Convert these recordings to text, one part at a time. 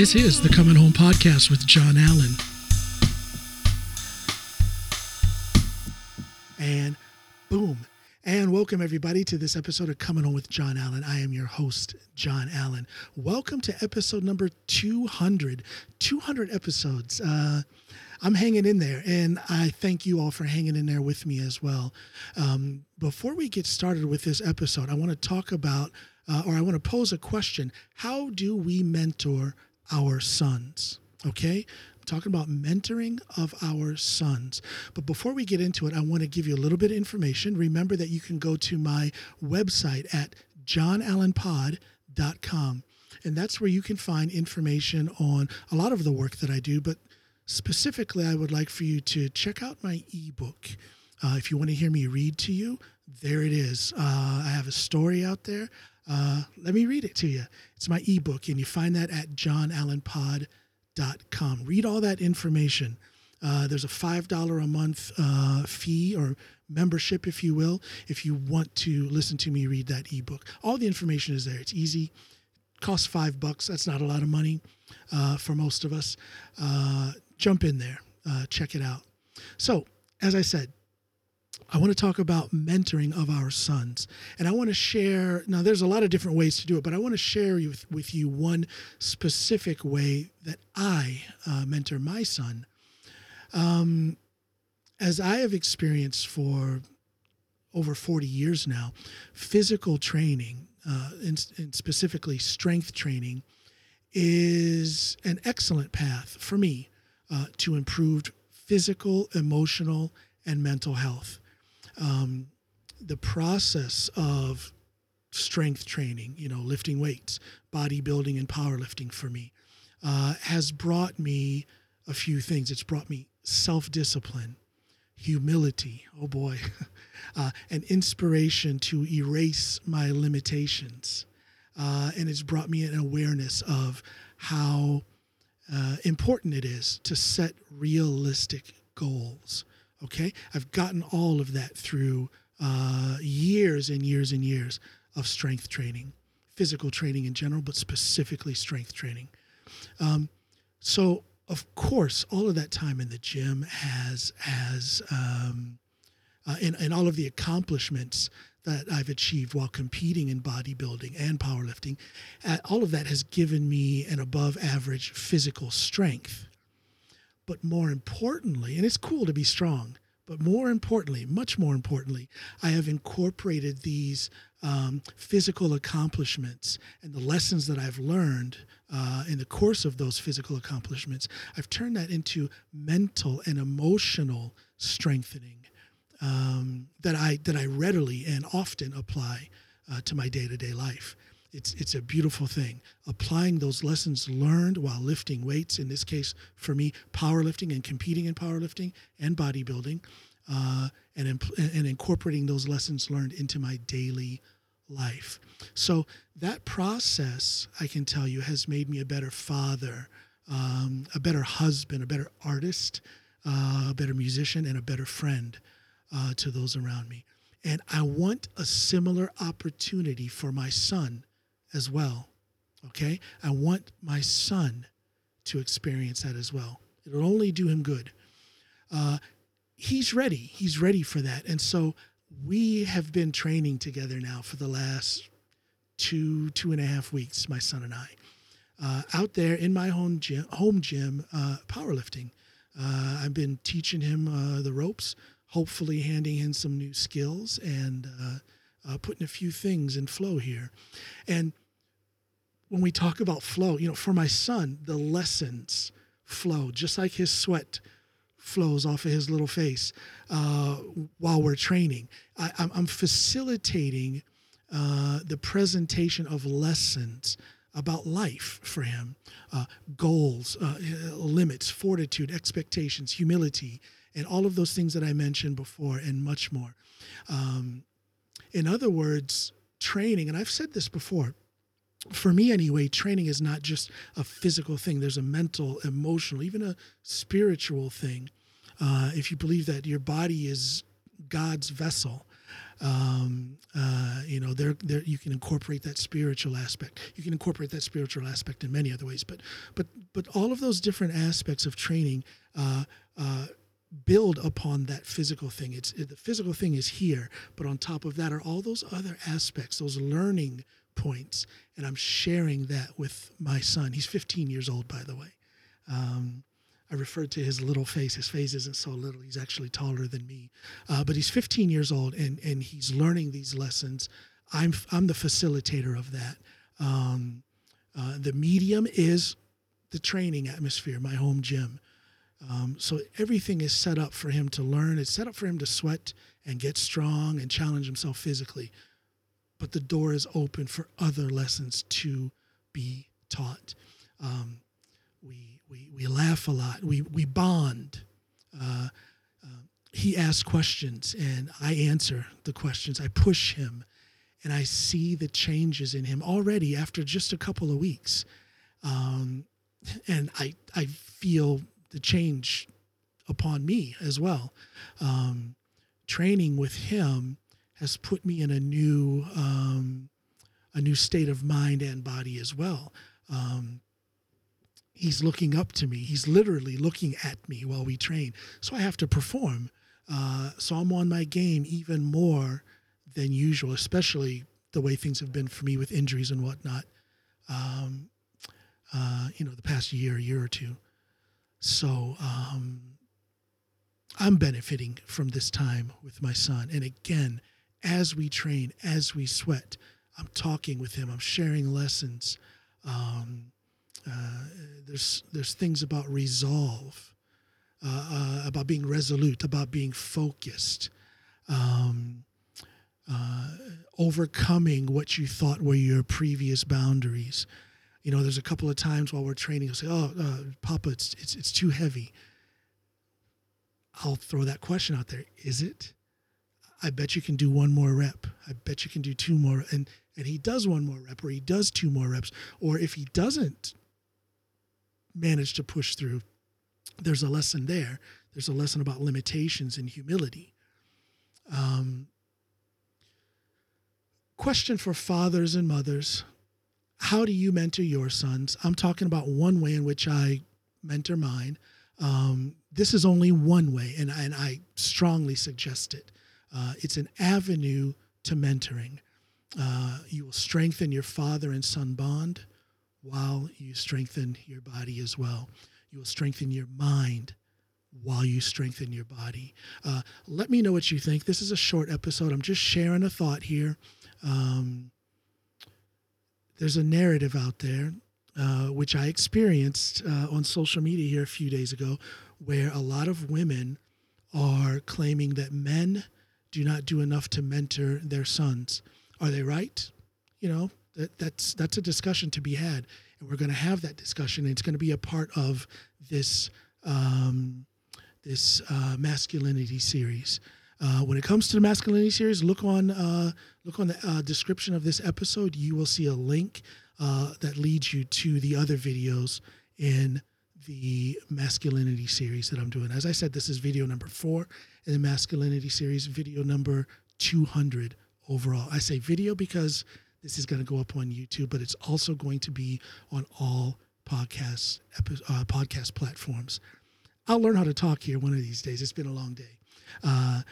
This is the Coming Home Podcast with John Alan. And boom. And welcome, everybody, to this episode of Coming Home with John Alan. I am your host, John Alan. Welcome to episode number 200. 200 episodes. Uh, I'm hanging in there, and I thank you all for hanging in there with me as well. Um, before we get started with this episode, I want to talk about, uh, or I want to pose a question How do we mentor our sons. Okay? I'm talking about mentoring of our sons. But before we get into it, I want to give you a little bit of information. Remember that you can go to my website at johnalanpod.com. And that's where you can find information on a lot of the work that I do. But specifically, I would like for you to check out my ebook. Uh, if you want to hear me read to you, there it is. Uh, I have a story out there. Uh, let me read it to you. It's my ebook, and you find that at johnalanpod.com. Read all that information. Uh, there's a $5 a month uh, fee or membership, if you will, if you want to listen to me read that ebook. All the information is there. It's easy. Costs five bucks. That's not a lot of money uh, for most of us. Uh, jump in there. Uh, check it out. So, as I said, I want to talk about mentoring of our sons. And I want to share, now there's a lot of different ways to do it, but I want to share with, with you one specific way that I uh, mentor my son. Um, as I have experienced for over 40 years now, physical training, uh, and, and specifically strength training, is an excellent path for me uh, to improved physical, emotional, and mental health um, the process of strength training, you know, lifting weights, bodybuilding, and powerlifting for me uh, has brought me a few things. It's brought me self discipline, humility, oh boy, uh, and inspiration to erase my limitations. Uh, and it's brought me an awareness of how uh, important it is to set realistic goals. Okay, I've gotten all of that through uh, years and years and years of strength training, physical training in general, but specifically strength training. Um, so, of course, all of that time in the gym has has um, uh, and, and all of the accomplishments that I've achieved while competing in bodybuilding and powerlifting, uh, all of that has given me an above average physical strength. But more importantly, and it's cool to be strong, but more importantly, much more importantly, I have incorporated these um, physical accomplishments and the lessons that I've learned uh, in the course of those physical accomplishments. I've turned that into mental and emotional strengthening um, that I that I readily and often apply uh, to my day to day life it's it's a beautiful thing. Applying those lessons learned while lifting weights, in this case for me, powerlifting and competing in powerlifting and bodybuilding, uh, and and incorporating those lessons learned into my daily life. So that process, I can tell you, has made me a better father, um, a better husband, a better artist, uh, a better musician, and a better friend uh, to those around me. And I want a similar opportunity for my son as well. Okay? I want my son to experience that as well. It'll only do him good. Uh, he's ready. He's ready for that. And so we have been training together now for the last two, two and a half weeks, my son and I, uh, out there in my home gym, home gym uh, powerlifting. Uh, I've been teaching him uh, the ropes, hopefully handing him some new skills and uh, putting a few things in flow here. And when we talk about flow, you know, for my son, the lessons flow just like his sweat flows off of his little face uh, while we're training. I, am facilitating uh, the presentation of lessons about life for him uh, goals, uh, limits, fortitude, expectations, humility, and all of those things that I mentioned before, and much more. Um, in other words, training, and I've said this before, for me anyway, training is not just a physical thing. There's a mental, emotional, even a spiritual thing. Uh, if you believe that your body is God's vessel, Um, uh, you know, there, there you can incorporate that spiritual aspect. You can incorporate that spiritual aspect in many other ways. But, but, but all of those different aspects of training uh, uh, build upon that physical thing. It's it, the physical thing is here, but on top of that are all those other aspects, those learning points, and I'm sharing that with my son. He's 15 years old, by the way. Um, I referred to his little face. His face isn't so little. He's actually taller than me, uh, but he's 15 years old, and and he's learning these lessons. I'm I'm the facilitator of that. Um, uh, the medium is the training atmosphere, my home gym. Um, so everything is set up for him to learn. It's set up for him to sweat and get strong and challenge himself physically. But the door is open for other lessons to be taught. Um, we, we, we laugh a lot. We, we bond. Uh, uh, he asks questions and I answer the questions. I push him and I see the changes in him already after just a couple of weeks. Um, and I, I feel the change upon me as well. Um, training with him has put me in a new um, a new state of mind and body as well. Um, he's looking up to me. He's literally looking at me while we train. So I have to perform. Uh, so I'm on my game even more than usual, especially the way things have been for me with injuries and whatnot. Um, uh, you know, the past year, year or two. So um, I'm benefiting from this time with my son. And again, as we train, as we sweat, I'm talking with him. I'm sharing lessons. Um, uh, there's there's things about resolve, uh, uh, about being resolute, about being focused, um, uh, overcoming what you thought were your previous boundaries. You know, there's a couple of times while we're training, I'll say, "Oh, uh, Papa, it's it's it's too heavy." I'll throw that question out there. Is it? I bet you can do one more rep. I bet you can do two more, and and he does one more rep, or he does two more reps, or if he doesn't manage to push through, there's a lesson there. There's a lesson about limitations and humility. Um, question for fathers and mothers how do you mentor your sons? I'm talking about one way in which I mentor mine. Um, this is only one way, and, and I strongly suggest it. Uh, it's an avenue to mentoring. Uh, you will strengthen your father and son bond while you strengthen your body as well. You will strengthen your mind while you strengthen your body. Uh, let me know what you think. This is a short episode. I'm just sharing a thought here. Um, there's a narrative out there, uh, which I experienced uh, on social media here a few days ago, where a lot of women are claiming that men do not do enough to mentor their sons. Are they right? You know, that, that's that's a discussion to be had, and we're going to have that discussion. And it's going to be a part of this um, this uh, masculinity series. Uh, when it comes to the masculinity series, look on uh, look on the uh, description of this episode. You will see a link uh, that leads you to the other videos in the masculinity series that I'm doing. As I said, this is video number four in the masculinity series, video number 200 overall. I say video because this is going to go up on YouTube, but it's also going to be on all podcasts uh, podcast platforms. I'll learn how to talk here one of these days. It's been a long day. Uh,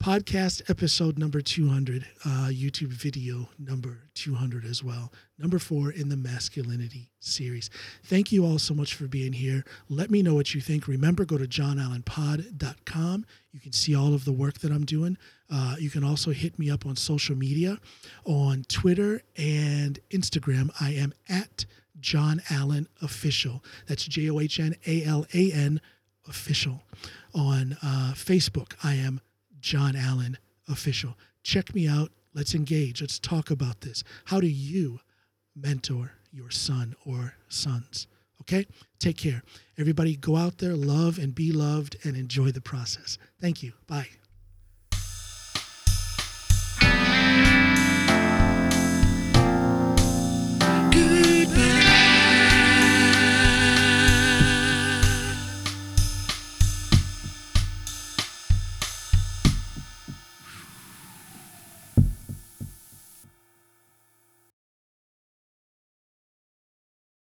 podcast episode number 200, uh, YouTube video number 200 as well. Number four in the masculinity series. Thank you all so much for being here. Let me know what you think. Remember, go to johnalanpod.com. You can see all of the work that I'm doing. Uh, you can also hit me up on social media on Twitter and Instagram. I am at John Alan Official. That's J O H N A L A N Official. On uh, Facebook, I am John Alan official. Check me out. Let's engage. Let's talk about this. How do you mentor your son or sons? Okay? Take care. Everybody go out there, love and be loved, and enjoy the process. Thank you. Bye.